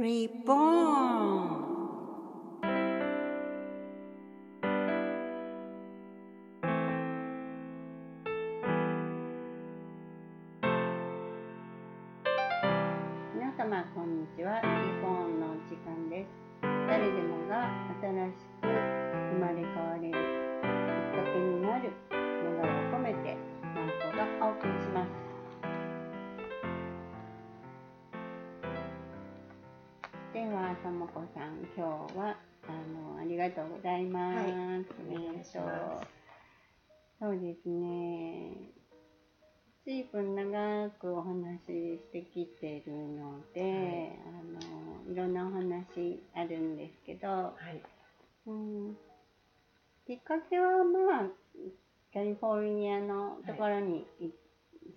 Reborn 皆様こんにちは。リボーンの時間です。誰でもが新し今日はあのありがとうございます、はいえお願いしーます。とそうですね。随分長くお話ししてきてるので、はい。あのいろんなお話あるんですけど、はい。うん、きっかけはまあカリフォルニアのところにい、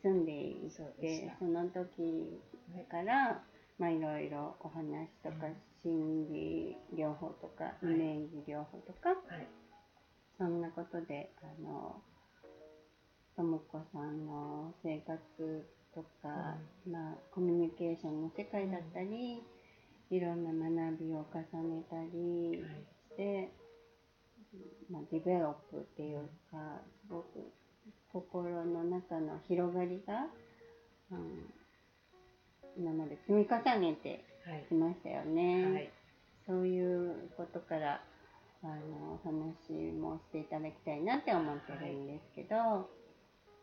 住んでいてした。その時から、まあ、いろいろお話とか、うん心理療法とか、いイメージ療法とか、はい。そんなことであのともこさんの生活とか、まあ、コミュニケーションの世界だったり、いろんな学びを重ねたりはい。して、まあ、ディベロップっていうかすごく心の中の広がりが、うん、今まで積み重ねてはい。きましたよね。はい。そういうことからあのお話もしていただきたいなって思ってるんですけど、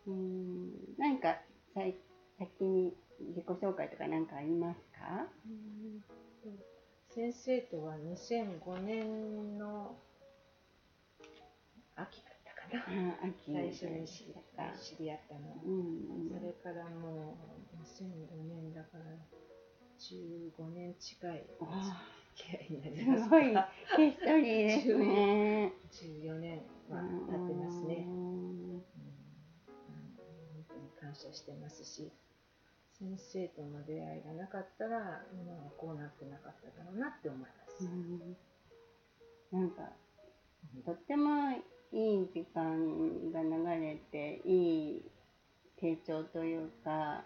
うーん何かさい先に自己紹介とか何かありますか？先生とは2005年の秋だったかな。あ秋最初に知り合ったのは。うんそれからもう2005年だから15年近いあ付き合いになりますすごいヒストリーですね。14年は経ってますね。うんうん本当に感謝してますし先生との出会いがなかったら今はこうなってなかっただろうなって思います。うんなんかとってもいい時間が流れていい成長というか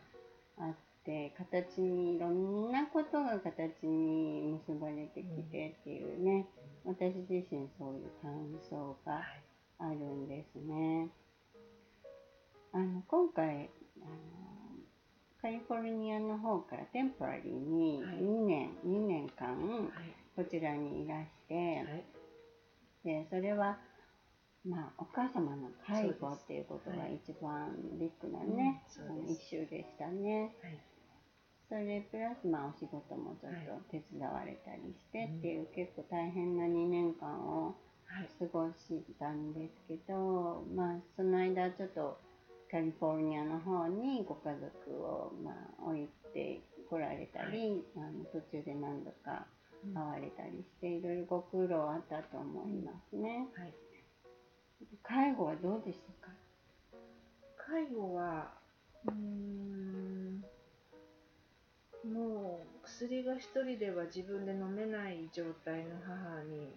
あって形にいろんなことが形に結ばれてきてっていうね、私自身そういう感想がはいあるんですね。あの今回あのカリフォルニアの方からテンポラリーにはい。2年、2年間はい。こちらにいらして、はい。でそれはまあお母様の介護っていうことがはい。一番ビッグなね、うんその一周でしたね。はいそれプラスまあお仕事もちょっはい。と手伝われたりしてうん。っていう、結構大変な2年間をはい。過ごしたんですけど、まあその間ちょっとカリフォルニアの方にご家族をまあ置いて来られたり、あの途中で何度かうん。会われたりしていろいろご苦労あったと思いますね。はい。介護はどうでしたか？介護はうーんもう薬が一人では自分で飲めない状態の母に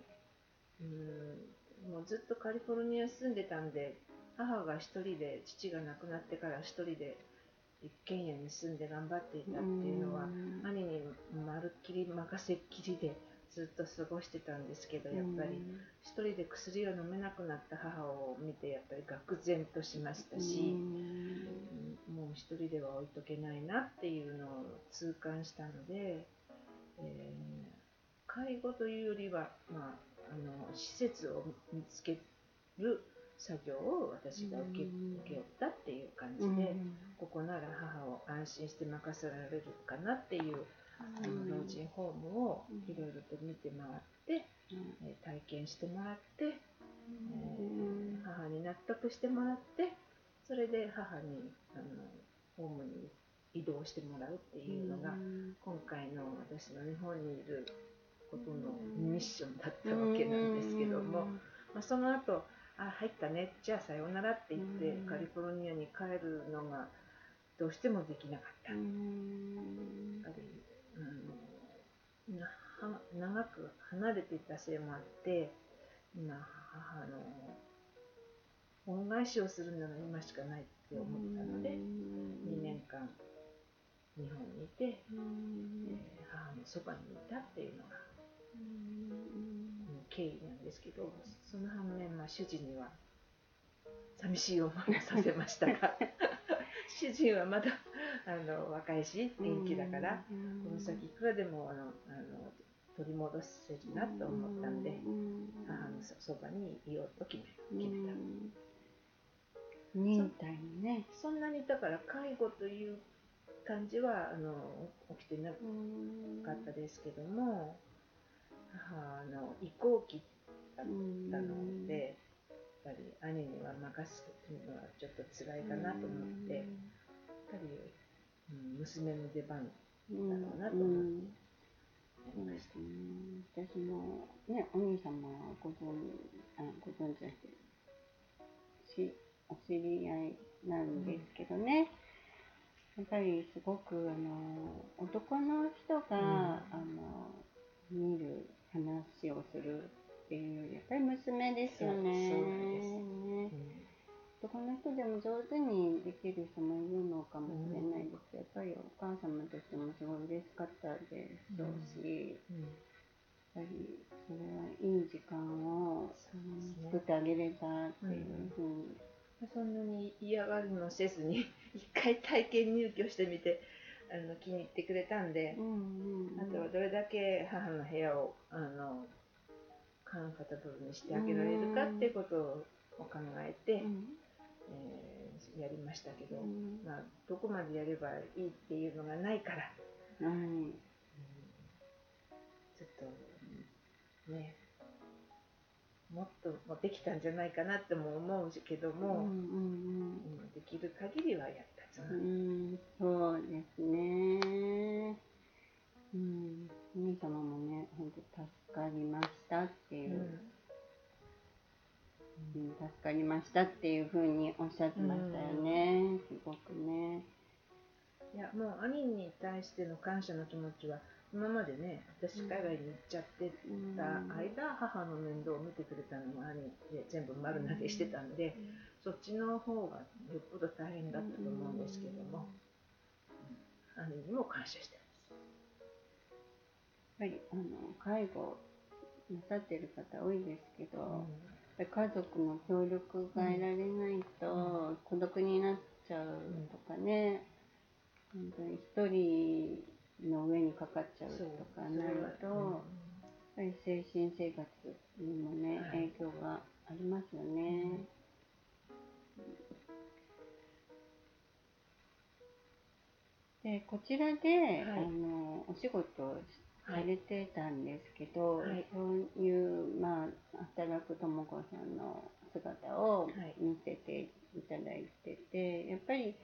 うーんもうずっとカリフォルニア住んでたんで母が一人で父が亡くなってから一人で一軒家に住んで頑張っていたっていうのはうん兄にまるっきり任せっきりでずっと過ごしてたんですけどやっぱり一人で薬を飲めなくなった母を見てやっぱり愕然としましたし。うんもう一人では置いとけないなっていうのを痛感したので、えー介護というよりは、まあ、あの施設を見つける作業を私が受け,、うん受け負ったっていう感じうんで、ここなら母を安心して任せられるかなっていう、あの老人ホームをいろいろと見て回って、えー体験してもらって、えー母に納得してもらってそれで母にあのホームに移動してもらうっていうのが、今回の私の日本にいることのミッションだったわけなんですけども、まあ、その後あ入ったねじゃあさようならって言って、うん。カリフォルニアに帰るのがどうしてもできなかった。やっぱり、長く離れていたせいもあって今母の恩返しをするなら今しかないって思ったので2年間日本にいて、えー母のそばにいたっていうのが、うん、経緯なんですけどその反面、まあ、主人には寂しい思いをさせましたが 主人はまだあの若いし元気だから、この先いくらでもあのあの取り戻せるなと思ったんで、母のそばにいようと決め決めた。忍耐にね。そんなにだから介護という感じはあの起きてなかったですけども、母の移行期だったので、やっぱり兄には任すのはちょっと辛いかなと思って、やっぱり、うん、娘の出番だろうなと思って。そうですね。私もね、お兄様はご存あご存知だけしお知り合いなんですけどね、やっぱりすごくあの男の人が、うん。あの見る話をするっていうやっぱり娘ですよね。そうですね。うん。男の人でも上手にできる人もいるのかもしれないですけど、やっぱりお母様としてもすごい嬉しかったでしょうし、うん。やっぱりそれはいい時間を作ってあげれたっていうふうに、そんなに嫌がるのせずに 一回体験入居してみてあの気に入ってくれたんで、うんうんうん。あとはどれだけ母の部屋をあのカンファタブルにしてあげられるかってことを考えて、うん。えーやりましたけど、うん。まあ、どこまでやればいいっていうのがないから、はい。ちょっとねもっともできたんじゃないかなっても思うけども、うんうんうん。できる限りはやったつもうんうり。ん。そうですね。うん。お兄様もね本当助かりましたっていう、うん。助かりましたっていうふうにおっしゃってましたよね、すごくね。いやもう兄に対しての感謝の気持ちは今までね私海外に行っちゃってた間、母の面倒を見てくれたのも兄で全部丸投げしてたんで、そっちの方がよっぽど大変だったと思うんですけども、兄にも感謝してやっぱりあの介護なさってる方多いですけど、ます。やっぱり家族の協力が得られないと孤独になっちゃうとかね、本当に一人の上にかかっちゃうとかなると、やっぱり精神生活にもね、はい。影響がありますよね。でこちらで、あのお仕事をされてたんですけど、はい。そういう、まあ、働くとも子さんの姿をはい。見せていただいてて、やっぱり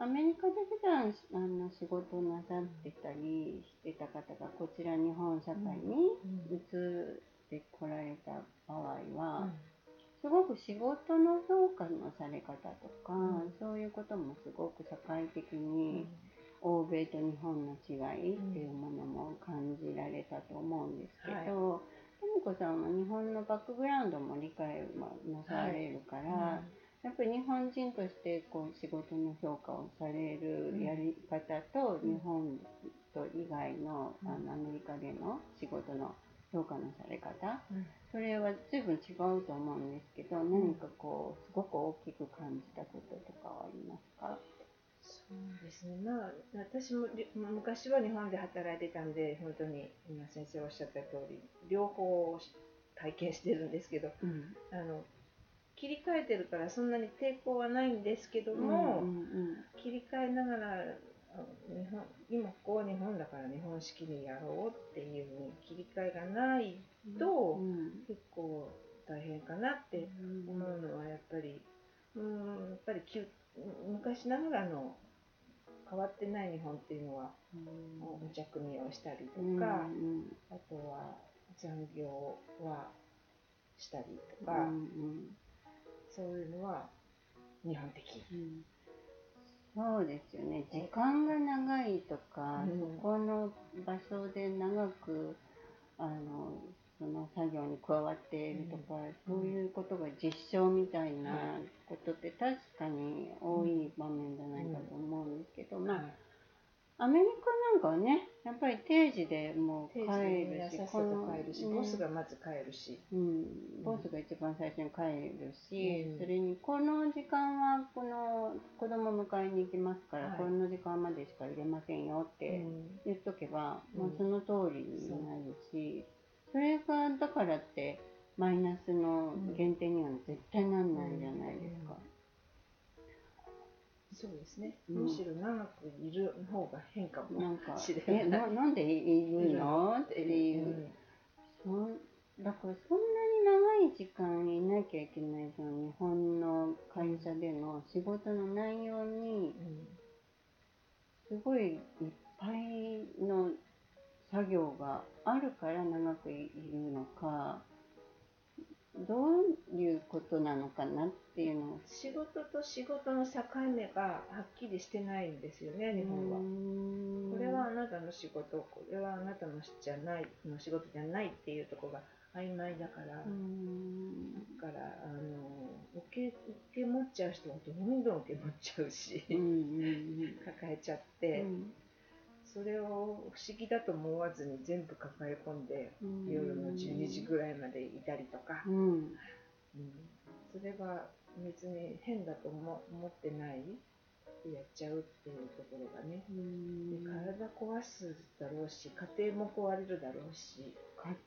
アメリカで普段あの仕事をなさってたりしてた方がこちら日本社会に移ってこられた場合は、すごく仕事の評価のされ方とか、うん。そういうこともすごく社会的に欧米と日本の違いっていうものも感じられたと思うんですけど、とも子さんは日本のバックグラウンドも理解もなされるから、やっぱり日本人としてこう仕事の評価をされるやり方とうん。日本と以外のうん。あのアメリカでの仕事の評価のされ方うん。それは随分違うと思うんですけど何かこうすごく大きく感じたこととかはありますか？そうですね、まあ、私もり昔は日本で働いてたんで、本当に今先生おっしゃった通り、両方体験してるんですけど、うん。あの切り替えてるからそんなに抵抗はないんですけども、うんうん切り替えながらあ日本今ここは日本だから日本式にやろうっていう切り替えがないと、うん結構大変かなって思うのはやっぱりうんやっぱり昔ながらの変わってない日本っていうのはうん。お茶組みをしたりとうんか、うん。あとは残業はしたりとか、うんそういうのは日本的。うん。そうですよね。時間が長いとか、うん。そこの場所で長くあのその作業に加わっているとか、そういうことが実証みたいなことって確かに多い場面じゃないかと思うんですけど、まあアメリカなんかはねやっぱり定時でもう帰るし帰るし、ボスがまず帰るし、うん、ボスが一番最初に帰るし、うん。それにこの時間はこの子供迎えに行きますから、はい。この時間までしか入れませんよってうん。言っとけば、うん。もうその通りになるし、それがだからってマイナスの減点には絶対なんないじゃないですか。そうですね、うん。むしろ長くいる方が変かもなんかしれえない。ななんでいるの？っていう、だからそんなに長い時間いなきゃいけないその日本の会社での仕事の内容にすごいいっぱいの作業があるから長くいるのかどういうことなのかなっていうのを。仕事と仕事の境目がはっきりしてないんですよね、日本は。これはあなたの仕事、これはあなたのじゃないの仕事じゃないっていうところが曖昧だから、だからあの受け受け持っちゃう人はどんどん受け持っちゃうし、抱えちゃっうて、んそれを不思議だと思わずに全部抱え込んで、うん。夜の12時ぐらいまでいたりとか、うん。うん。それが別に変だと思思ってないでやっちゃうっていうところがね、うん。で体壊すだろうし家庭も壊れるだろうし、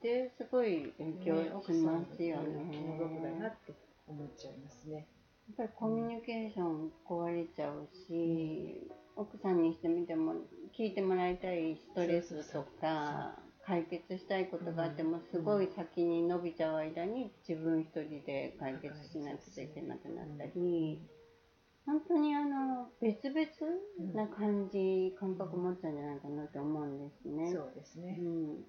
家庭すごい影響ねしますよね。気の毒だなって思っちゃいますね。やっぱりコミュニケーション壊れちゃうし、奥さんにしてみても聞いてもらいたいストレスとか解決したいことがあってもすごい先に伸びちゃう間に自分一人で解決しなくちゃいけなくなったり、本当にあの別々な感じ、感覚持っちゃうんじゃないかなって思うんですね。そうですね。うん。うん。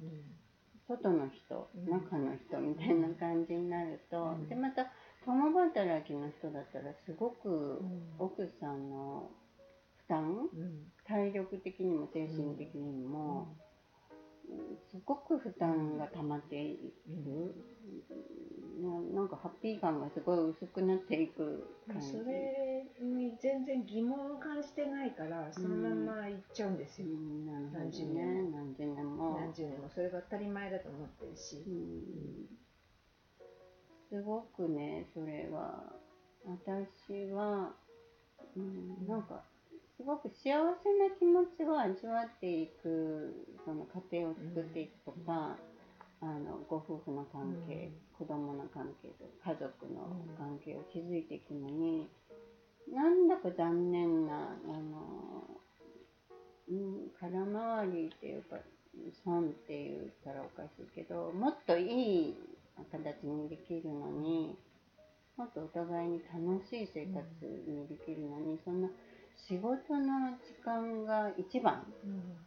外の人、うん。中の人みたいな感じになると、うん。でまた共働きの人だったらすごくうん。奥さんの負担うん体力的にも精神的にも、すごく負担が溜まっていく、ななんかハッピー感がすごい薄くなっていく感じ。それに全然疑問を感じてないからそのまま行っちゃうんですよ、うん、何十ね年何十年も。何十年も。それが当たり前だと思ってるし。う、ん。すごくねそれは。私は、うん、なんかすごく幸せな気持ちを味わっていくその家庭を作っていくとか、あのご夫婦の関係、子供の関係と家族の関係を築いていくのに、なんだか残念なあの、うん、空回りっていうか損って言ったらおかしいけどもっといい形にできるのにもっとお互いに楽しい生活にできるのに、そんな仕事の時間が一番。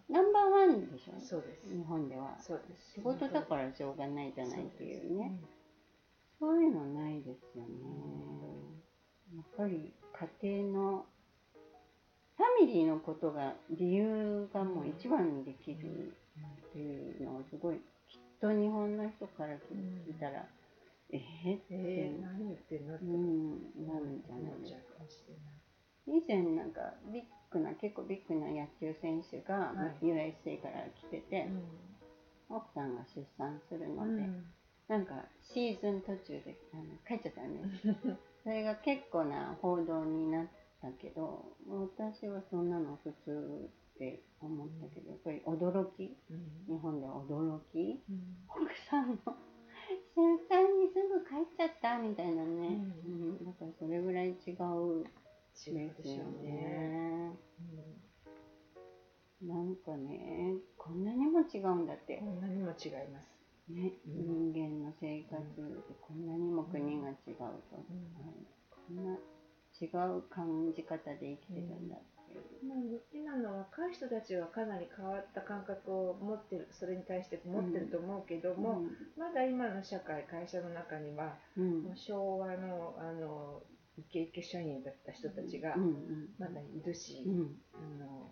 ナンバーワンでしょ？そうです。日本では。そうです。仕事だからしょうがないじゃないっていうね。そういうのないですよね。やっぱり家庭のファミリーのことが理由がもう一番にできるっていうのをすごいきっと日本の人から聞いたら、えー、えー、何言ってんのってうん。なるんじゃないですか以前なんかビッグな結構ビッグな野球選手がはい。USA から来てて、奥さんが出産するので、なんかシーズン途中であの帰っちゃったよね。それが結構な報道になったけど私はそんなの普通って思ったけどやっぱり驚き日本では驚き奥さんの出産にすぐ帰っちゃったみたいなね、ううん。だからそれぐらい違う違うでしょうね、なんかねこんなにも違うんだって。こんなにも違います。ね、うん。人間の生活でこんなにも国が違うと、はいこんな違う感じ方で生きてるんだっていう、まあ今の若い人たちはかなり変わった感覚を持ってるそれに対して持ってると思うけども、まだ今の社会会社の中にはうん。もう昭和のあのイケイケ社員だった人たちがまだいるし、うん。あの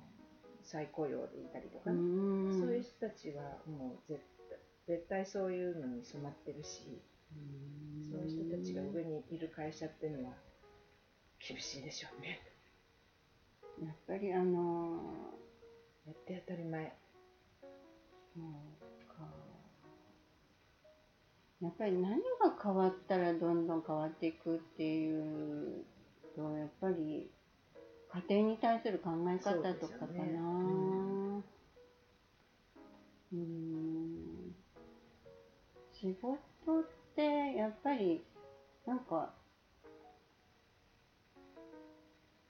再雇用でいたりとかうね、ん。そういう人たちはもう絶対絶対そういうのに染まってるし、そういう人たちが上にいる会社っていうのは厳しいでしょうね。やっぱりあのやって当たり前やっぱり何が変わったらどんどん変わっていくっていうとやっぱり家庭に対する考え方とかかな。そうね。うーん。仕事ってやっぱりなんか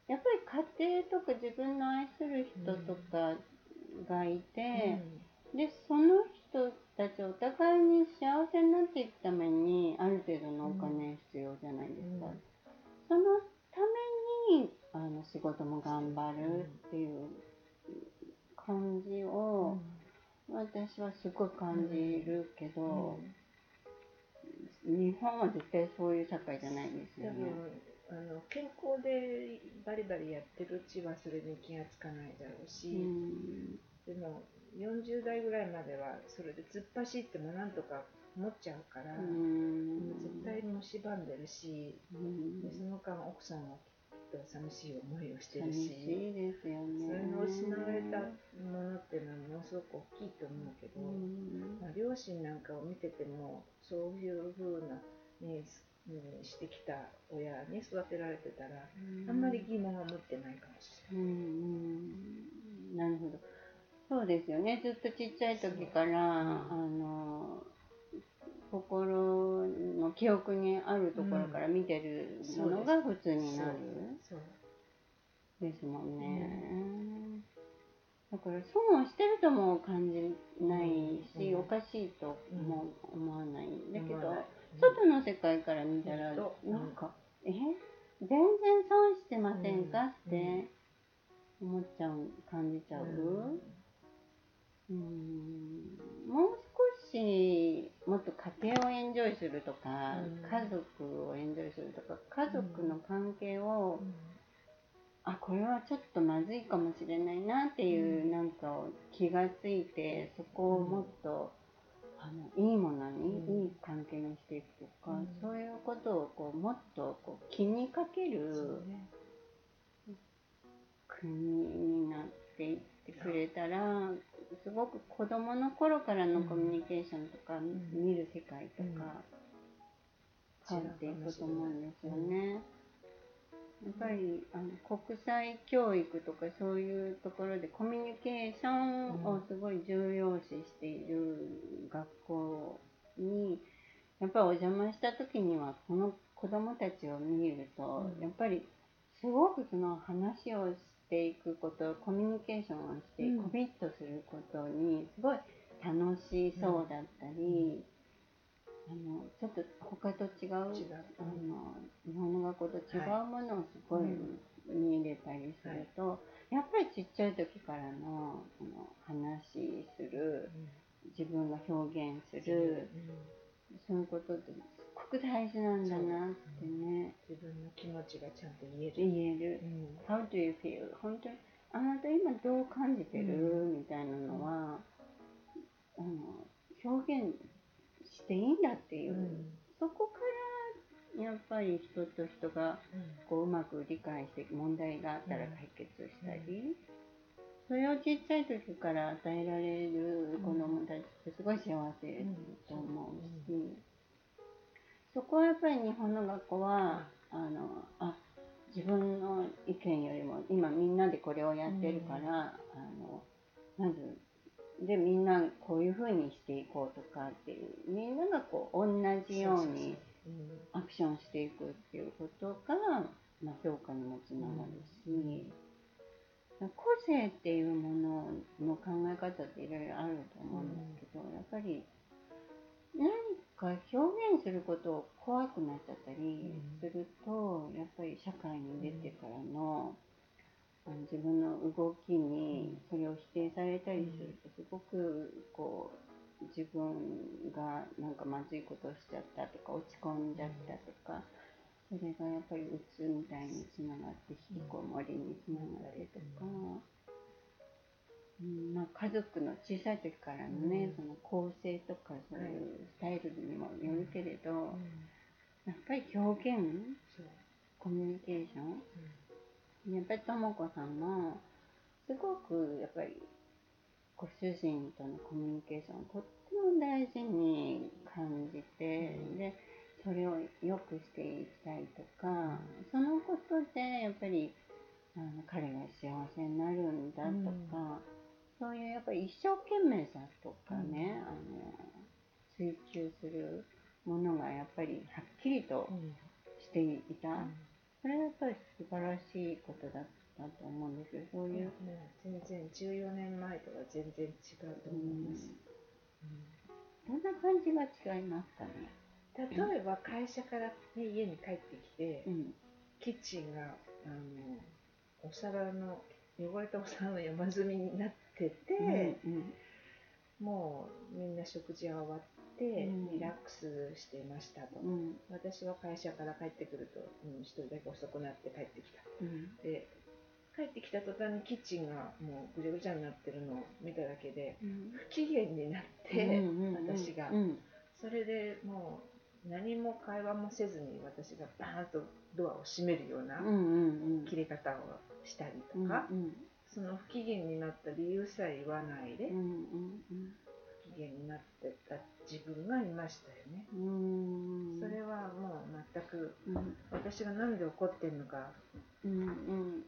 やっぱり家庭とか自分の愛する人とかがいて、でその人たちお互いに幸せになっていくためにある程度のお金必要じゃないですか、うん。そのためにあの仕事も頑張るっていう感じを、私はすごい感じるけど、日本は絶対そういう社会じゃないですよね。あの健康でバリバリやってるうちはそれに気がつかないだろうし、うん。でも40代ぐらいまではそれで突っ走ってもなんとか持っちゃうから、うん絶対蝕んでるし、うんでその間奥さんはきっと寂しい思いをしてる寂し。それの失われたものっていうのはものすごく大きいと思うけど、うんまあ、両親なんかを見ててもそういう風なねにしてきた親に育てられてたら、あんまり疑問は持ってないかもしれない。なるほど。そうですよね。ずっとちっちゃい時から、あの、心の記憶にあるところから見てるものが普通になる。そうです。もんね。だから損をしてるとも感じないし、うん。おかしいとも思わない。ん。だけど、外の世界から見たら、うんなんか、え？全然損してませんか、うん。って思っちゃう、感じちゃう？うん。うんもう少しもっと家庭をエンジョイするとか、うん。家族をエンジョイするとか家族の関係を、あこれはちょっとまずいかもしれないなっていう、うん。なんかを気がついてそこをもっと、あのいいものに、うん。いい関係にしていくとか、うん。そういうことをこうもっとこう気にかける国になっていってくれたらすごく子どもの頃からのコミュニケーションとか、ん見る世界とか、うん。変わっていくと思うんですよね。やっぱりあの国際教育とかそういうところでコミュニケーションをすごい重要視している学校にやっぱりお邪魔した時にはこの子どもたちを見ると、うん。やっぱりすごくその話をしていくことコミュニケーションをして、うん。コミットすることにすごい楽しそうだったり、あのちょっと他と違うあの日本の学校と違うものをすごいうん。見入れたりすると、やっぱりちっちゃい時からのあの話する自分が表現する、そういうことってすごく大事なんだなってね、自分の気持ちがちゃんと言える。言える。How do you feel? 本当にあなた今どう感じてる、みたいなのはあの表現していいんだっていう、そこからやっぱり人と人がこううまく理解して問題があったら解決したり、それをちっちゃい時から与えられる子供たちってすごい幸せと思うし、そこはやっぱり日本の学校は、あのあ自分の意見よりも今みんなでこれをやってるから、うんあのまずでみんなこういうふうにしていこうとかっていうみんながこう同じようにアクションしていくっていうことが、まあ、評価にもつながるし、個性っていうものの考え方っていろいろあると思うんですけど、やっぱり何か表現することを怖くなっちゃったりすると、やっぱり社会に出てからの,、あの自分の動きにそれを否定されたりするとすごくこう自分がなんかまずいことをしちゃったとか落ち込んじゃったとか。それがやっぱりうつみたいにつながって引きこもりにつながってとか、うんまあ、家族の小さい時からのね、うん。その構成とかそういうスタイルにもよるけれど、やっぱり表現コミュニケーションやっぱりとも子さんもすごくやっぱりご主人とのコミュニケーションをとっても大事に感じて、うん。でそれを良くしていきたいとか、そのことでやっぱりあの彼が幸せになるんだとか、そういうやっぱり一生懸命さとかね、あの追求するものがやっぱりはっきりとしていた、それはやっぱり素晴らしいことだったと思うんですよ。そういう、ね全然14年前とは全然違うと思います。どんな感じが違いますかね、例えば会社から、ね、家に帰ってきて、うん。キッチンがあのお皿の汚れたお皿の山積みになってて、うんもうみんな食事は終わって、うん。リラックスしていましたと、うん。うん私は会社から帰ってくると、うん、一人だけ遅くなって帰ってきた。うん。で帰ってきた途端にキッチンがもうぐちゃぐちゃになってるのを見ただけでうん。不機嫌になって、うん私がうんそれでもう何も会話もせずに私が。バーンとドアを閉めるようなうんうんうん切れ方をしたりとうんか、うんその不機嫌になった理由さえ言わないで、うんうん不機嫌になってた自分がいましたよね。うんうんそれはもう全くうん。私が何で怒ってんのかうんうん。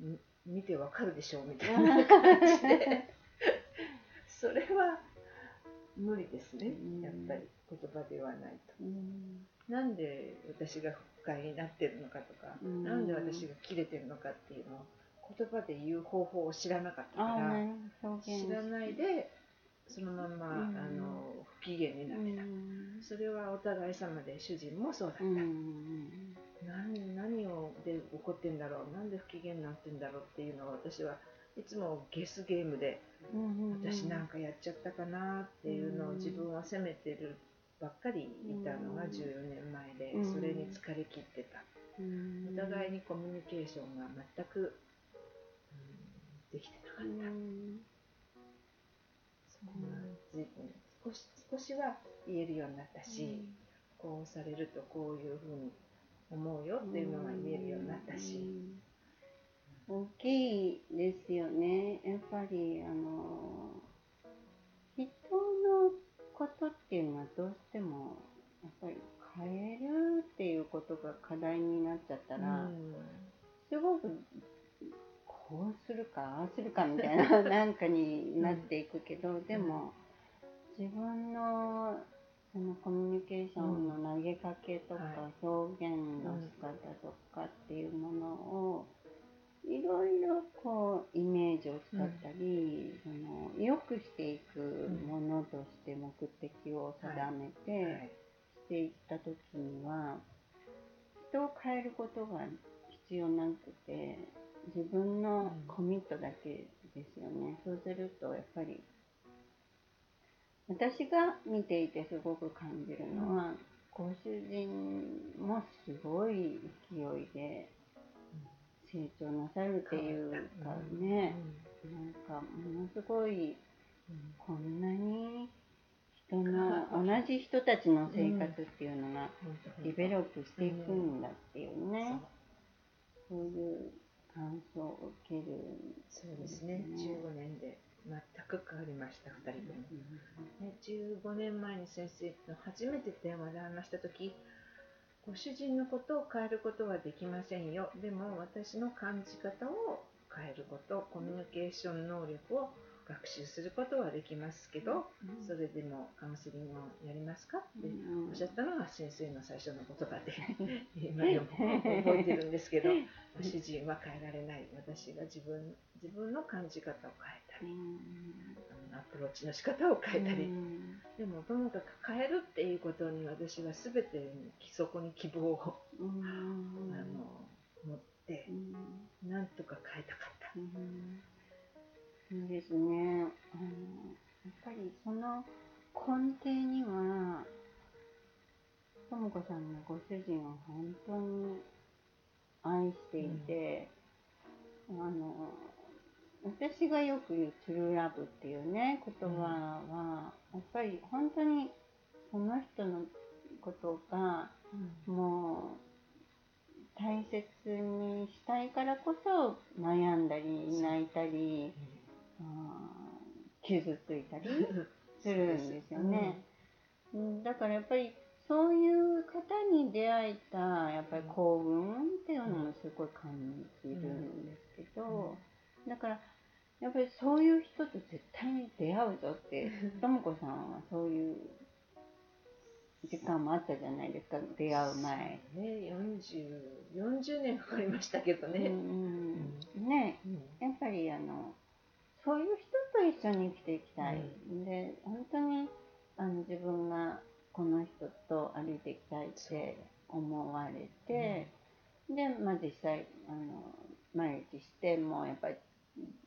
み見てわかるでしょうみたいな感じで。それは無理ですね。うん。やっぱり言葉ではないと。うん。なんで私が不快になってるのかとか、うん。なんで私が切れてるのかっていうのを言葉で言う方法を知らなかったからああなるほど表現知らないでそのまま、うん。あの不機嫌になってた、うん。それはお互い様で主人もそうだった、うんうん何何をで怒ってんだろうなんで不機嫌になってんだろうっていうのを私はいつもゲスゲームで私なんかやっちゃったかなっていうのをうん。自分を責めてるばっかりいたのがうん。14年前でうん。それに疲れ切ってた。うん。お互いにコミュニケーションが全く、うんできてなかうった、ん。まあ随分少し少しは言えるようになったし、こうされるとこういうふうに思うよっていうのは言えるようになったし、うん大きいですよね。やっぱりあの人のことっていうのはどうしてもやっぱり変えるっていうことが課題になっちゃったら、すごくこうするかああするかみたいな なんかになっていくけど、でも自分のそのコミュニケーションの投げかけとか、は表現の仕方とかっていうものをいろいろこうイメージを使ったり、その良くしていくものとして目的を定めて、はい。していった時には人を変えることが必要なくて自分のコミットだけですよね、そうするとやっぱり私が見ていてすごく感じるのは、ご主人もすごい勢いで成長なさるっていうかね、なんかものすごいこんなに人の同じ人たちの生活っていうのがディベロップしていくんだっていうね、そういう感想を受けるそうですね。15年で全く変わりました2人とも、ね、15年前に先生と初めて電話で話した時ご主人のことを変えることはできませんよ。でも私の感じ方を変えることコミュニケーション能力を学習することはできますけど、それでもカウンセリングをやりますか？っておっしゃったのが先生の最初の言葉で 今でも覚えてるんですけど主人は変えられない。私が自分自分の感じ方を変えたりアプローチの仕方を変えたり、でもともかく変えるっていうことに私は全てにそこに希望を、あの持って、なんとか変えたかった。そうですね。あのやっぱりその根底にはとも子さんのご主人を本当に愛していて、あの私がよく言う「トゥルーラブ」っていうね言葉は、やっぱり本当にその人のことがもう大切にしたいからこそ悩んだり泣いたり、あ傷ついたり するんですよね。うん、だからやっぱりそういう方に出会えたやっぱり幸運っていうのもすごい感じるんですけど、だからやっぱりそういう人と絶対に出会うぞってとも子さんはそういう時間もあったじゃないですか出会う前。ね。40, 40年かかりましたけどね。うん。ねうん。やっぱりあのそういう人と一緒に生きていきたい、で本当にあの自分がこの人と歩いていきたいって思われて、で、まあ、実際あの毎日してもやっぱり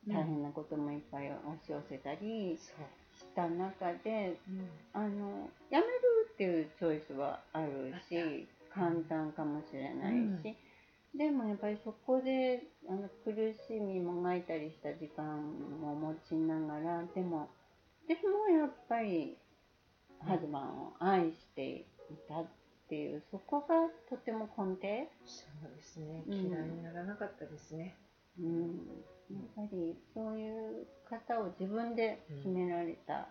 大変なこともいっぱい押し寄せたりした中でうん。あのやめるっていうチョイスはあるし簡単かもしれないし、でもやっぱりそこであの苦しみもがいたりした時間も持ちながらでもでもやっぱりハズバンを愛していたっていうそこがとても根底、そうですねうん嫌いにならなかったですね。うん、やっぱりそういう方を自分で決められた、あ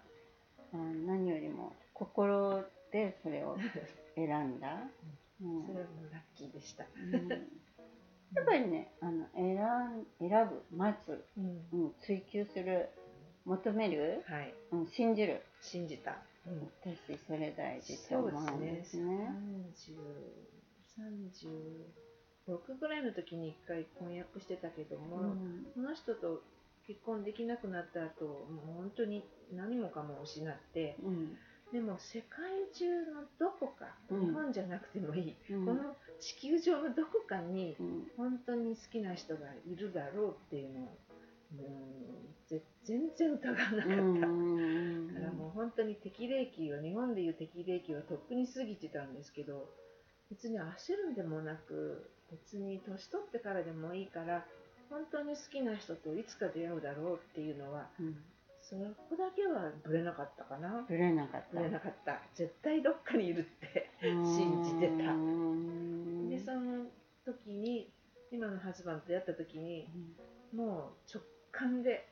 何よりも心でそれを選んだ。う んそれはもうラッキーでした。うんやっぱりねあの選ん選ぶ待つ、うん。うん、追求する求める、はい。うん、信じる。信じた。うん。私それ大事と思うんですね。30 36ぐらいの時に一回婚約してたけどうも、ん。その人と結婚できなくなった後もう本当に何もかも失ってうんでも世界中のどこか、うん日本じゃなくてもいい、うん。この地球上のどこかにうん。本当に好きな人がいるだろうっていうのを、うん、ぜ全然疑わなかった。うん。だからもう本当に適齢期を日本でいう適齢期をとっくに過ぎてたんですけど別に焦るんでもなく別に年取ってからでもいいから本当に好きな人といつか出会うだろうっていうのはうんそこだけはぶれなかったかな。ぶれなかった。ぶれなかった。絶対どっかにいるって信じてた。うんでその時に今のハズバンと出会った時にもう直感で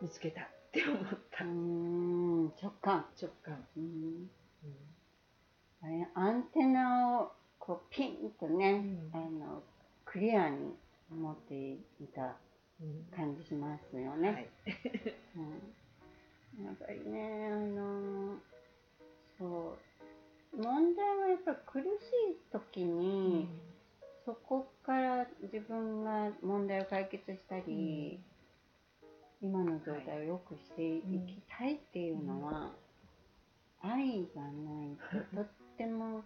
見つけた。って思った。うん。直感、直感、うん。うん。アンテナをこうピンとね、うん。あのクリアに持っていたうん。感じしますよね。はい。うん、やっぱりねあのそう。問題はやっぱり苦しい時に、そこから自分が問題を解決したり、今の状態を良くしていきたいっていうのは、愛がないととっても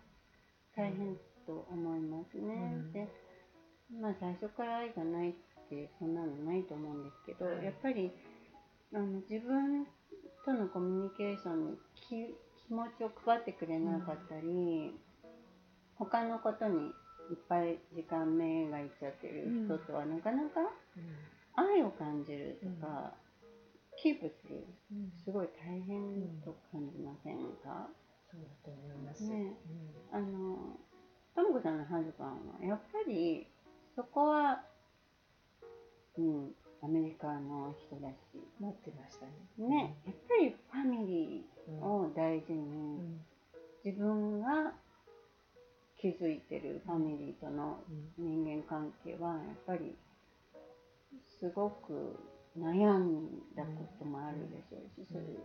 大変と思いますね。うん。でまあ最初から愛がないってそんなのないと思うんですけど、はい。やっぱりあの自分とのコミュニケーションに気気持ちを配ってくれなかったり、他のことにいっぱい時間目がいっちゃってる人とはなかなか愛を感じるとか、キープするうん。すごい大変と感じませんか、そうだと思います。ね。うあのともこさんのハズバンはやっぱりそこは、うん、アメリカの人だし。ん持ってましたね。ね、やっぱりファミリうん。ーを大事うに、ん。自分が築いてるファミリーとのうん。人間関係はやっぱりすごく悩んだこともあるでしょうし、そういう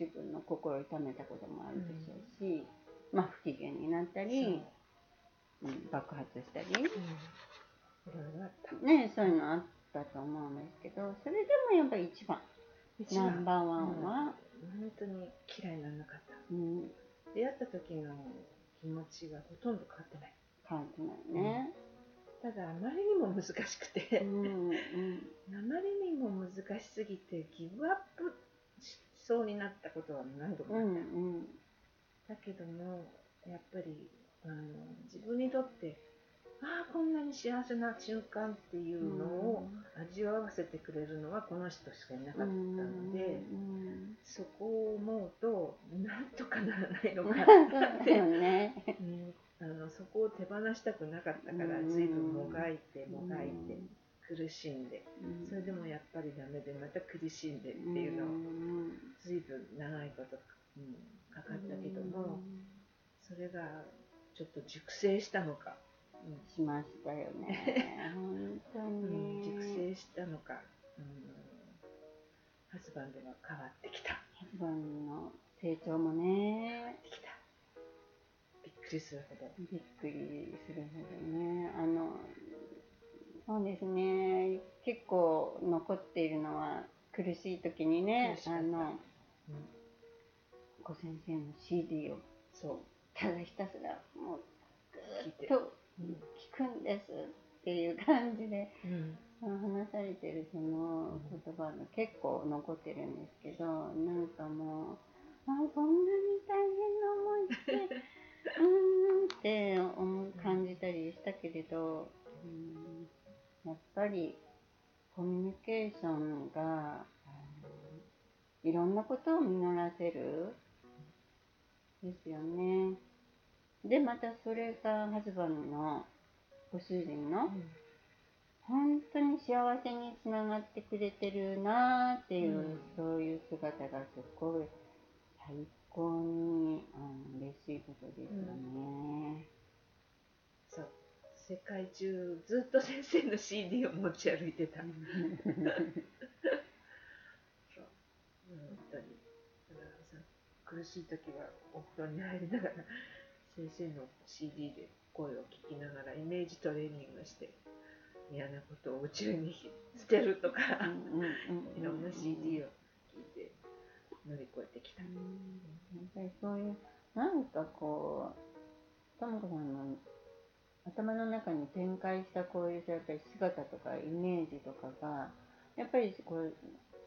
自分の心を痛めたこともあるでしょうし、まあ不機嫌になったり、う。ん、爆発したり。ね、そういうのあったと思うんですけどそれでもやっぱり一番。ナンバーワンは、本当に嫌いにならなかった。うん、出会った時の気持ちがほとんど変わってない。変わってないね。ただあまりにも難しくて、うんうん。あまりにも難しすぎてギブアップしそうになったことは何度もうんあった。だけどもやっぱりあの自分にとってああこんなに幸せな瞬間っていうのを味わわせてくれるのはこの人しかいなかったので、うんそこを思うとなんとかならないのうん、かっだてよね。うん。あのそこを手放したくなかったからうん。随分もがいてもがいて苦しんでうん。それでもやっぱりダメでまた苦しんでっていうのをん随分長いこと、うん、かかったけどもそれがちょっと熟成したのか、うんしましたよね。本当うんに熟成したのか、うん、ハズバンドが変わってきた。ハズバンの成長もね。できた。びっくりするほど。びっくりするほどね。あのそうですね。結構残っているのは苦しい時にねあのうん。小先生の CD をそただひたすらもう聞いてずっと聞くんですっていう感じでうん話されてるその言葉が結構残ってるんですけどなんかもうあそんなに大変な思いしてうーんって思う感じたりしたけれど、うん、やっぱりコミュニケーションがあのいろんなことを実らせるですよね。でまたそれがハズバンのご主人の本当に幸せにつながってくれてるなーっていう、うん。そういう姿がすごい最高にあの嬉しいことですよね。そう。世界中ずっと先生の CD を持ち歩いてた、そう。本当に。苦しい時はお風呂に入りながら先生の CD で声を聞きながらイメージトレーニングして嫌なことを宇宙に捨てるとかいろんな CD を聞いて乗り越えてきた、やっぱりそういうなんかこうとも子さんの頭の中に展開したこういうやっぱり姿とかイメージとかがやっぱりこう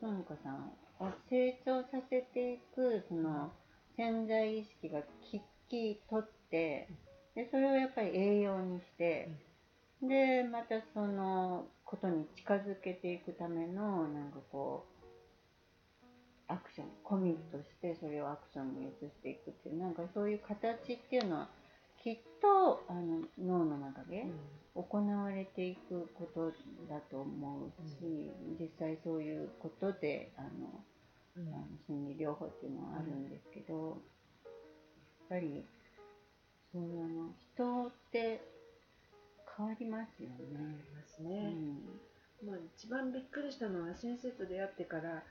とも子さんを成長させていくその潜在意識が聞き取ってでそれをやっぱり栄養にして、でまたそのことに近づけていくためのなんかこうアクションコミットしてそれをアクションに移していくっていうなんかそういう形っていうのはきっとあの脳の中で行われていくことだと思うし、実際そういうことであのうん。あの心理療法っていうのはあるんですけど、ぱりそうの人って変わりますよね。ますね、まあ、一番びっくりしたのは先生と出会ってから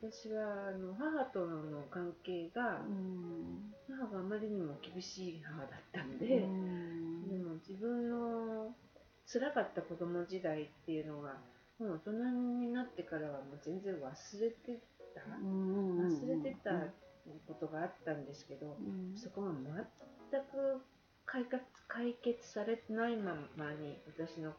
私はあの母との関係がうん。母があまりにも厳しい母だったんうで、ん。でも自分の辛かった子供時代っていうのがもう大人になってからはもう全然忘れてた。忘れてたことがあったんですけどうん。そこが全く解決解決されてないままに私の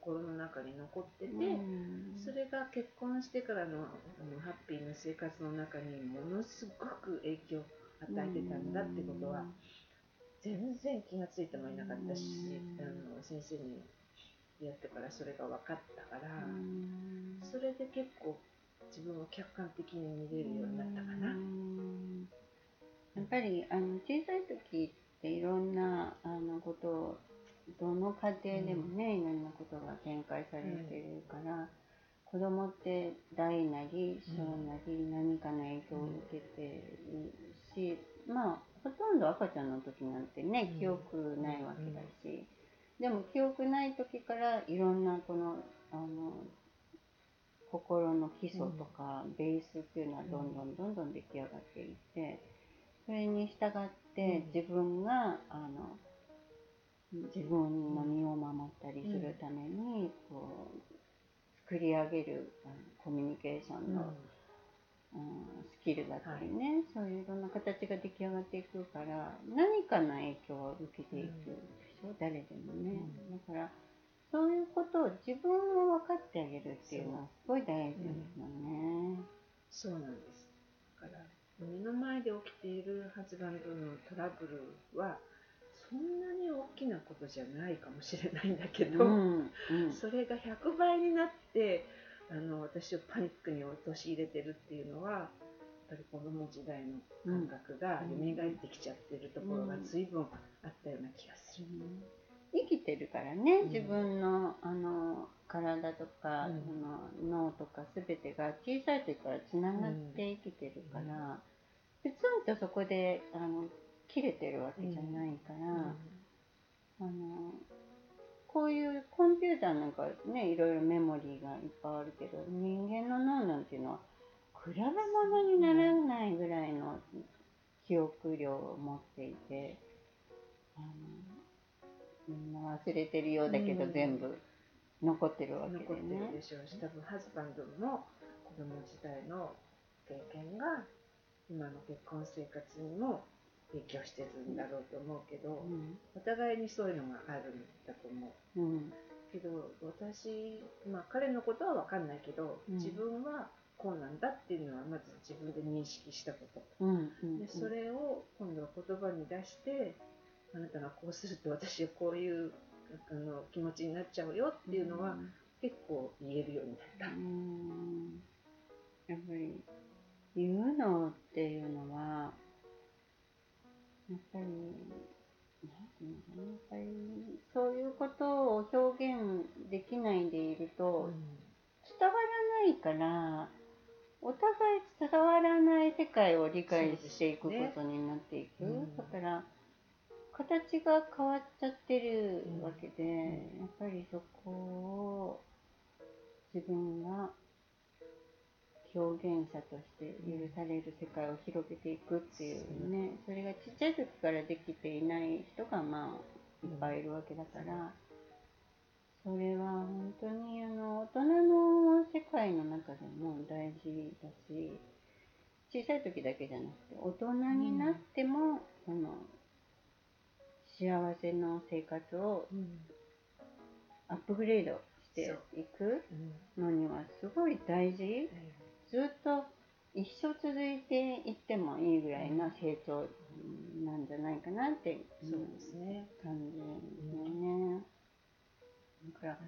心の中に残ってて、うん。それが結婚してからのあのハッピーな生活の中にものすごく影響を与えてたんだってことは全然気がついてもいなかったし、うん。あの先生に出会ってからそれが分かったから、うん。それで結構自分を客観的に見れるようになったかな。うん。やっぱりあの小さい時っていろんなあのことをどの家庭でもね、いろんなことが展開されてるから、子供って大なり小なり何かの影響を受けてるし、まあほとんど赤ちゃんの時なんてねうん。記憶ないわけだし、でも記憶ない時からいろんなこのあの心の基礎とかベースっていうのはどんどんどんどん出来上がっていってそれに従ってうん。自分があの自分の身を守ったりするためにこう作り上げるコミュニケーションの、うん。スキルだったりね、そうい。ういろんな形が出来上がっていくから何かの影響を受けていくでしょ、誰でもね、うんだからそういうことを自分を分かってあげるっていうのはすごい大事ですよね。そうなんです。だから目の前で起きているハズバンドのトラブルはそんなに大きなことじゃないかもしれないんだけど、うんうんそれが100倍になってあの私をパニックに陥れてるっていうのはやっぱり子供時代の感覚が蘇ってきちゃってるところが随分あったような気がする。生きてるからね、自分のあの体とか、うん。その脳とか全てが小さい時からつながって生きてるから、プツンとそこであの切れてるわけじゃないから、あのこういうコンピューターなんかねいろいろメモリーがいっぱいあるけど人間の脳なんていうのは比べ物にならないぐらいの記憶量を持っていてみんな忘れてるようだけど、うん。全部残ってるわけで残ってるねで。しょうし多分ハズバンドの子供時代の経験が今の結婚生活にも影響してるんだろうと思うけど、お互いにそういうのがあるんだと思う。うん。うんけど私、まあ、彼のことは分かんないけど、うん。自分はこうなんだっていうのはまず自分で認識したこと。うんうん。でそれを今度は言葉に出してあなたがこうすると私はこういうあの気持ちになっちゃうよっていうのは結構言えるようになった。うん。やっぱり言うのっていうのはやっぱりなんていうのかなやっぱりそういうことを表現できないでいると伝わらないからお互い伝わらない世界を理解していくことになっていく、ね。うん。だから形が変わっちゃってるわけで、やっぱりそこを自分が表現者として許される世界を広げていくっていうね、それがちっちゃい時からできていない人がまあいっぱいいるわけだから、それは本当にあの大人の世界の中でも大事だし小さい時だけじゃなくて大人になっても、その幸せの生活をうん。アップグレードしていくうん。のにはすごい大事。ずっと一生続いていってもいいぐらいな成長なんじゃないかなって、そうですね。感じですよね。だから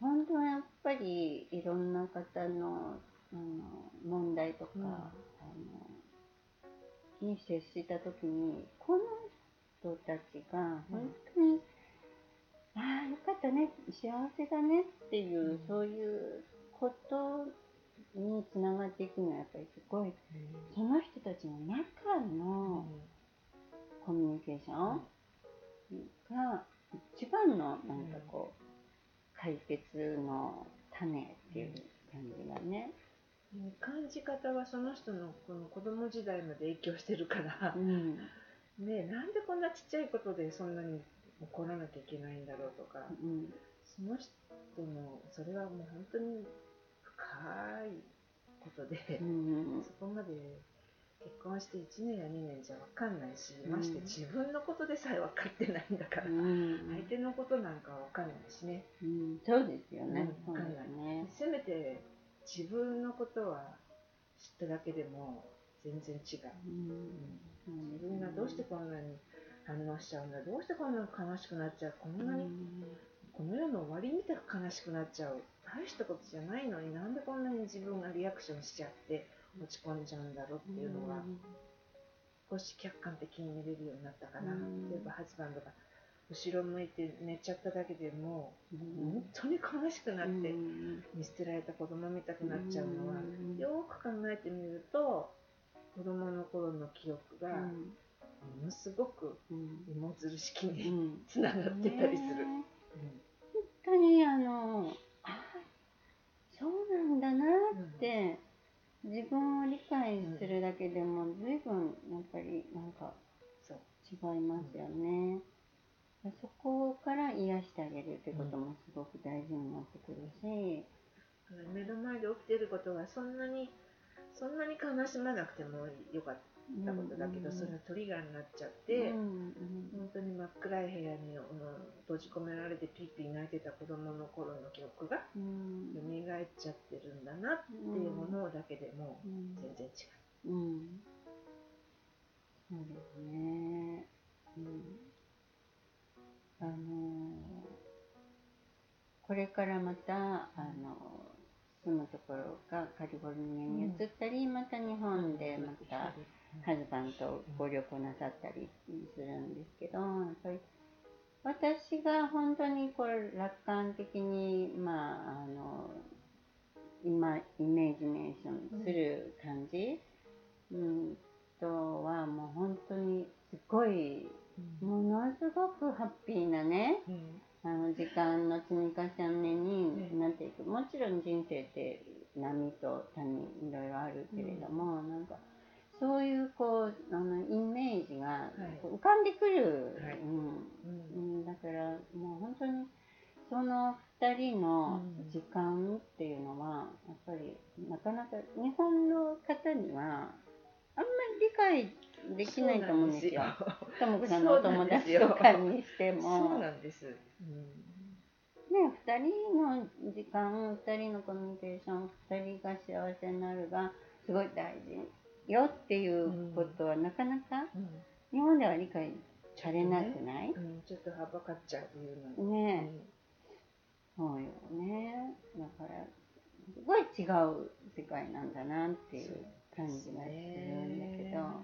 本当はやっぱりいろんな方のあの問題とか、うん。あのに接した時にこの人たちが本当に、ああよかったね幸せだねっていう、うん。そういうことにつながっていくのはやっぱりすごい。その人たちの中のコミュニケーションが一番のなんかこう解決の種っていう感じがね。うん。感じ方はその人のこの子供時代まで影響してるから。う、んねえなんでこんなちっちゃいことでそんなに怒らなきゃいけないんだろうとか、うん。その人のそれはもう本当に深いことで、うんそこまで結婚して1年や2年じゃ分かんないし、うんまして自分のことでさえ分かってないんだから、うん相手のことなんか分かんないしね、うんそうですよね。うんそうですね。せめて自分のことは知っただけでも全然違う、うん自分がどうしてこんなに反応しちゃうんだ？どうしてこんなに悲しくなっちゃう？こんなに、この世の終わりみたい悲しくなっちゃう？大したことじゃないのになんでこんなに自分がリアクションしちゃって落ち込んじゃうんだろうっていうのは、少し客観的に見れるようになったかな、うん。例えばハズバンドが後ろ向いて寝ちゃっただけでもううん。本当に悲しくなって、うん。見捨てられた子供みたくなっちゃうのは、うん。よーく考えてみると子供の頃の記憶がものすごくうん芋づる式うにん。つながってたりする。ね本当にあのあそうなんだなって、自分を理解するだけでも随分やっぱりなんか違いますよね。そこから癒してあげるってこともすごく大事になってくるし、目の前で起きてることがそんなにそんなに悲しまなくてもよかったことだけど、それがトリガーになっちゃって、うん本当に真っ暗い部屋に、うん閉じ込められてピーピー泣いてた子供の頃の記憶がうん蘇っちゃってるんだなっていうものだけでもうん。全然違う。うん。そうですね。うん、あのこれからまたあの住むところがカリフォルニアに移ったり、また日本でまたハズバンとご旅行なさったりするんですけど、やっぱり私が本当にこれ楽観的に、まあ、あの、今、イメージネーションする感じ、うん、とはもう本当にすごい、ものすごくハッピーなね、うんあの時間の積み重ねにええ。なっていく、もちろん人生って波と谷いろいろあるけれども、なんかそういうこうあのイメージが浮かんでくる、はい。うん。うん。うん、だからもう本当にその2人のうん。時間っていうのはやっぱりなかなか日本の方にはあんまり理解できないと思うんですよ。ともこさんのお友達とかにしても。そうなんです。うん。ね、2人の時間、2人のコミュニケーション、2人が幸せになるがすごい大事よっていうことは、なかなか日本では理解されなくない、うんうん。ちょっとはばかっちゃういうのねそうよね。だから、すごい違う世界なんだなっていう感じがするんだけど、あ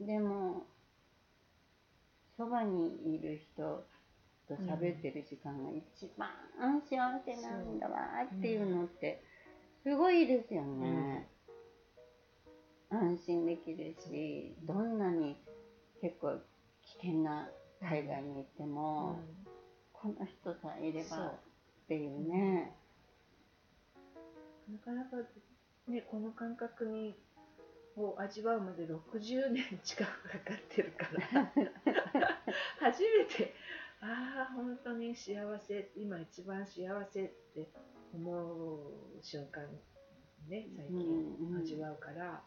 でも、そばにいる人と喋ってる時間が一番幸せなんだわっていうのって、すごいですよね。安心できるし、どんなに結構危険な海外に行っても、この人さえいればっていうね。なかなかねこの感覚にを味わうまで60年近くかかってるから。初めてああ本当に幸せ今一番幸せって思う瞬間ね最うんうん。近味わうから、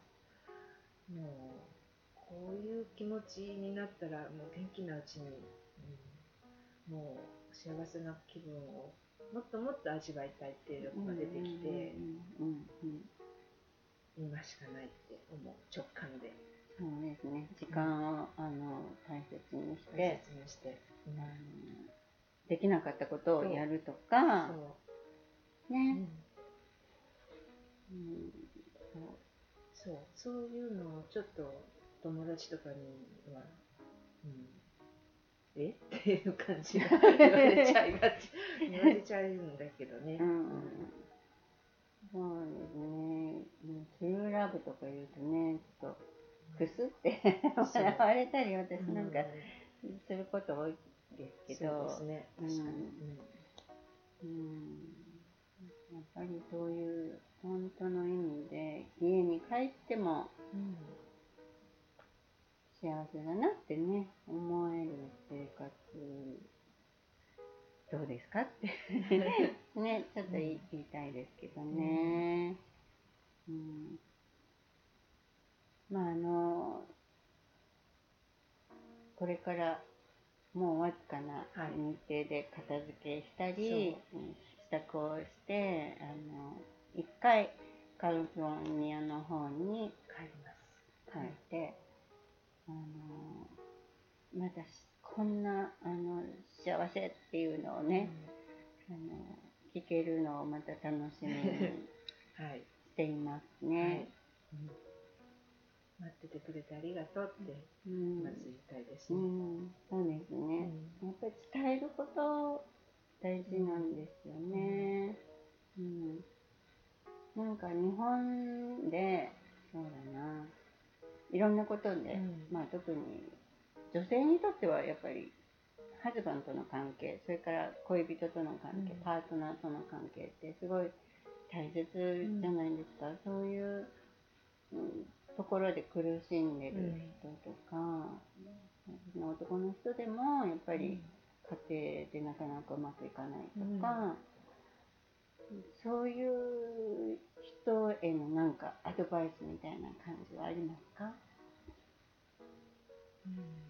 もうこういう気持ちになったらもう元気なうちに、うんもう幸せな気分をもっともっと味わいたいっていうのが出てきて、うんうんうん今しかないって思う直感で。そうですね。時間をあの大切にし大て、切にして、あのできなかったことをやるとか、そう、うね、ん、うん。そう。そういうのをちょっと友達とかには、うん、え？っていう感じが 言われちゃいがち。言われちゃうんだけどね、うんそうですね。うんトゥルーラブとか言うとね、ちょっとくすって笑われたり、私うんなんかすること多いですけど、そうですね。確かに、うん。やっぱりそういう本当の意味で家に帰ってもうん幸せだなってね思える生活どうですかって。ねちょっと言い,、言いたいですけどね、うん。まああのこれからもうわずかなはい。日程で片付けしたり、う。ん支度をしてあの一回カリフォルニアの方に帰ります。帰って、あのまだこんなあの幸せっていうのをね、あの聞けるのをまた楽しみにはい、していますはいね。うん待っててくれてありがとうってうんまず言いたいですうね。ん、そうですね。やっぱり伝えること大事なんですよね。うん。なんか日本で、そうだな、いろんなことで、うんまあ特に女性にとってはやっぱりハズバンとの関係、それから恋人との関係、うん。パートナーとの関係ってすごい大切じゃないですか。そういう、うん、ところで苦しんでる人とか、男の人でもやっぱり家庭でなかなかうまくいかないとか、そういう人へのなんかアドバイスみたいな感じはありますか？うん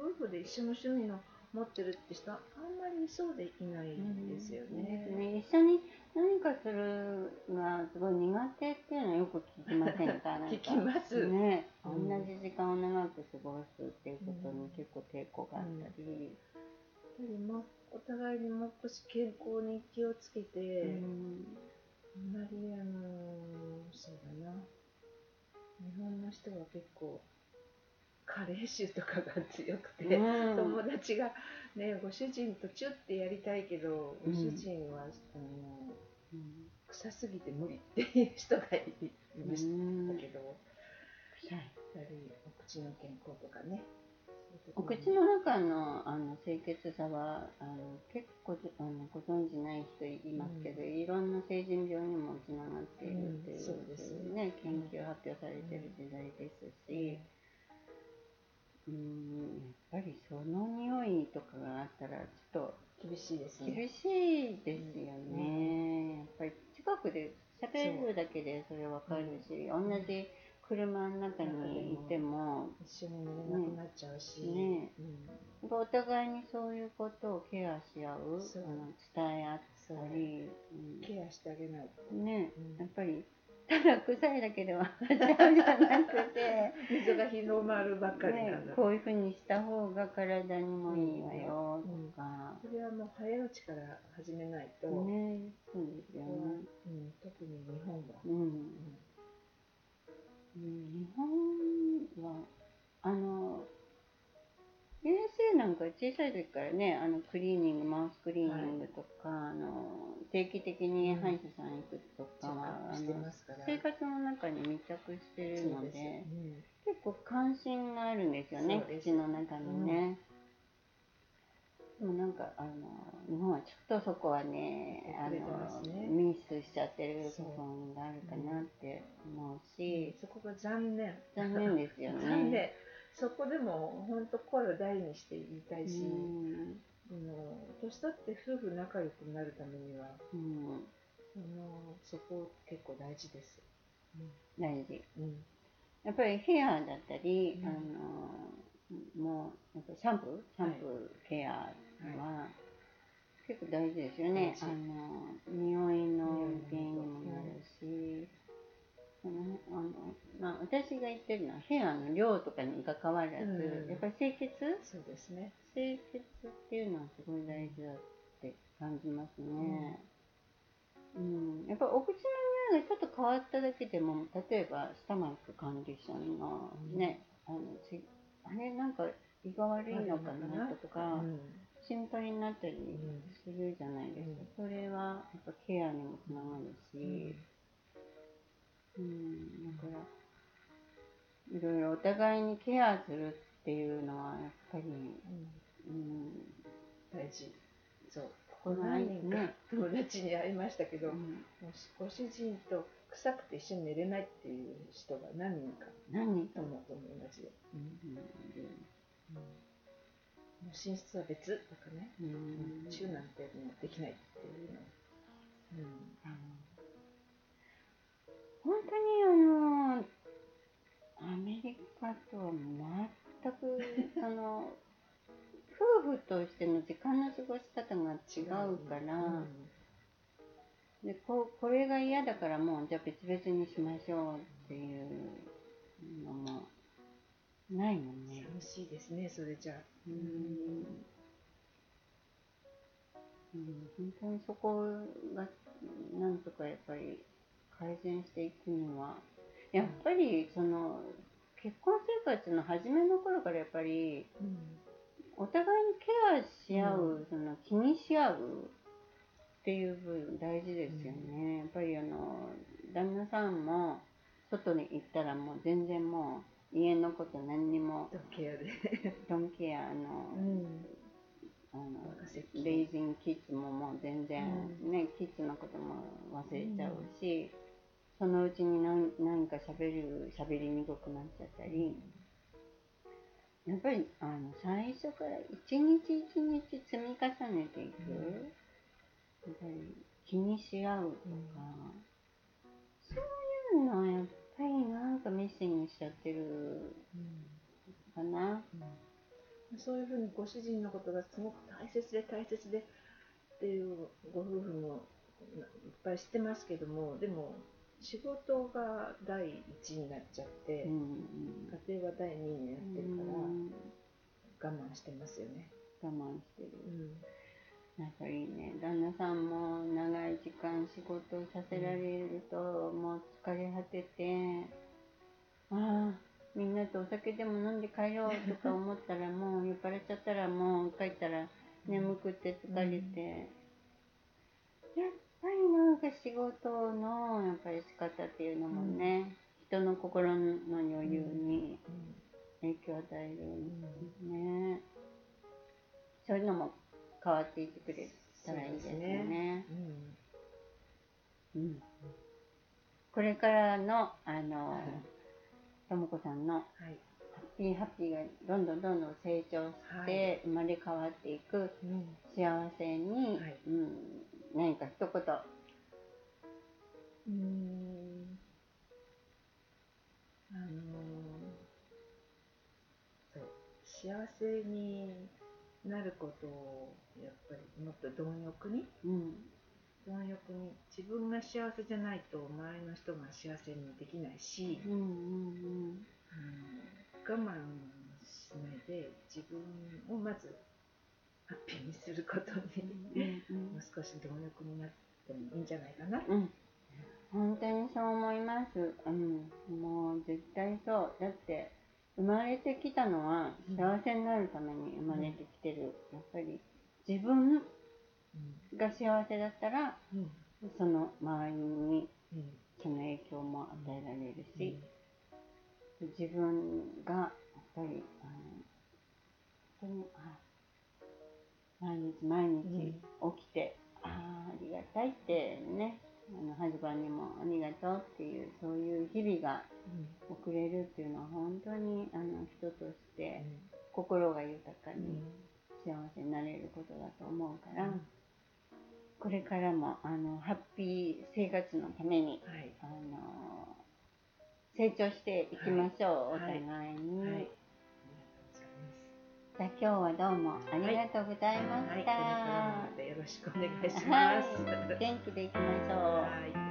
夫婦で一緒の趣味の持ってるって人はあんまりそうできないんですよね。ね。一緒に何かするのがすごい苦手っていうのはよく聞きませんか？聞きます。ね、同うん。じ時間を長く過ごすっていうことに結構抵抗があったり、やっぱりもうお互いにもう少し健康に気をつけて、うん。あんまりあのそそうだな。日本の人は結構加齢臭とかが強くて、うん。友達がねご主人とチュッてやりたいけど、うん。ご主人はあのうん臭すぎて無理っていう人がいましたけど、臭い。やっぱりお口の健康とかね。お口の中のあの清潔さはあの結構あのご存じない人いますけど、うん。いろんな成人病にもつながっているっていう,、うんそうです。ね研究発表されてる時代ですし、うん、やっぱりその匂いとかがあったらちょっ厳しいですね。と厳しいですよね、やっぱり近くで喋るだけでそれわかるし、同じ車の中にいても一緒に寝れなくなっちゃうし、ね。うん。お互いにそういうことをケアし合うそう。伝え合ったり、ケアしてあげないと、うんね。うん。やっぱりただ臭いだけではちゃうじゃなくて。水が広まるばかりなんだ、ね、こういうふうにした方が体にもいいわよ。とか、それはもう早いうちから始めないと、ねそうですよね、うん、特に日本は、うん。うん。うん日本はか小さい時からねあのクリーニングマウスクリーニングとか、あの定期的に歯医者さん行くとか、クアップしてあのますから。生活の中に密着してるのでうん。結構関心があるんですよね口の中にね、でもなんかあの日本はちょっとそこはねあ遅れてますのねミスしちゃってる部分があるかなって思うし、そこが残念。残念ですよね。残念そこでも本当声を大にして言いたいし、うん。年取って夫婦仲良くなるためにはうん。そのそこ結構大事です、大事。うん。やっぱりヘアだったり、うん。あのもうやっぱりシャンプー？シャンプーケアは結構大事ですよね、あの匂いの原因にもなるし、そのあのまあ、私が言ってるのはヘアの量とかに関わらず、うん。やっぱり清潔？そうですね。清潔っていうのはすごい大事だって感じますね。うん、やっぱお口の匂いがちょっと変わっただけでも例えばスタマックコンディションのね、あのちあれなんか胃が悪いのかなとかうん。心配になったりするじゃないですか、それはやっぱケアにもつながるし、うん、だからいろいろお互いにケアするっていうのはやっぱり、うん。うん、大事。そう。この何人かね、友達に会いましたけど、うん、ご主人と臭くて一緒に寝れないっていう人が何人か何と友友達で、うん。もう寝室は別とかね、うん。チューなんてもうできないっていうの、本当にあのアメリカとは全く その夫婦としての時間の過ごし方が違うから、でここれが嫌だからもうじゃあ別々にしましょうっていうのもないもんね。寂しいですねそれじゃあ。うん。うん、本当にそこがなんとかやっぱり改善していくにはやっぱりその結婚生活の初めの頃からやっぱりお互いにケアし合う、うん。その気にし合うっていう部分大事ですよね、やっぱりあの旦那さんも外に行ったらもう全然もう家のこと何にもドケアで、ドンケアの、あのレイジングキッズももう全然、ねキッズのことも忘れちゃうし、そのうちに何何か喋る喋りにくくなっちゃったり、やっぱりあの最初から一日一日積み重ねていく、うんやっぱり気にし合うとか、そういうのはやっぱりなんかミッシングしちゃってるかな。そういうふうにご主人のことがすごく大切で大切でっていうご夫婦もいっぱい知ってますけどもでも仕事が第一になっちゃって、うん。家庭は第二になってるからうん我慢してますよね。我慢してる。うん。なんかいいね。旦那さんも長い時間仕事をさせられると、もう疲れ果ててああみんなとお酒でも飲んで帰ろうとか思ったら もう酔っ払っちゃったらもう帰ったら眠くて疲れて、やっぱりなんか仕事のやっぱり仕方っていうのもね、人の心の余裕に影響を与えるんですね、そういうのも変わっていってくれたらいいですね。うん、これからのあの、ともこさんのはい。ハッピーハッピーがどんどんどんどん成長して生まれ変わっていくうん。幸せに、はい。うん、何か一言。うーんあのそう幸せになることをやっぱりもっと貪欲に？うん。貪欲に自分が幸せじゃないと周りの人が幸せにできないし、うんうんあの我慢しないで自分をまずハッピーにすることに、うんうんもう少し貪欲になってもいいんじゃないかな。うん本当にそう思います。うん、もう絶対そう。だって生まれてきたのはうん幸せになるために生まれてきてる。やっぱり自分が幸せだったらうんその周りにうんその影響も与えられるし、自分がやっぱりあの本当にあ毎日毎日起きて、ああありがたいってね。あのハズバンにもありがとうっていうそういう日々が送れるっていうのは本当にあの人として心が豊かに幸せになれることだと思うから、これからもあのハッピー生活のためにはい。あの成長していきましょう、はい。お互いに、はい。じゃあ今日はどうもありがとうございました、からもまたよろしくお願いします。はい元気でいきましょう、はい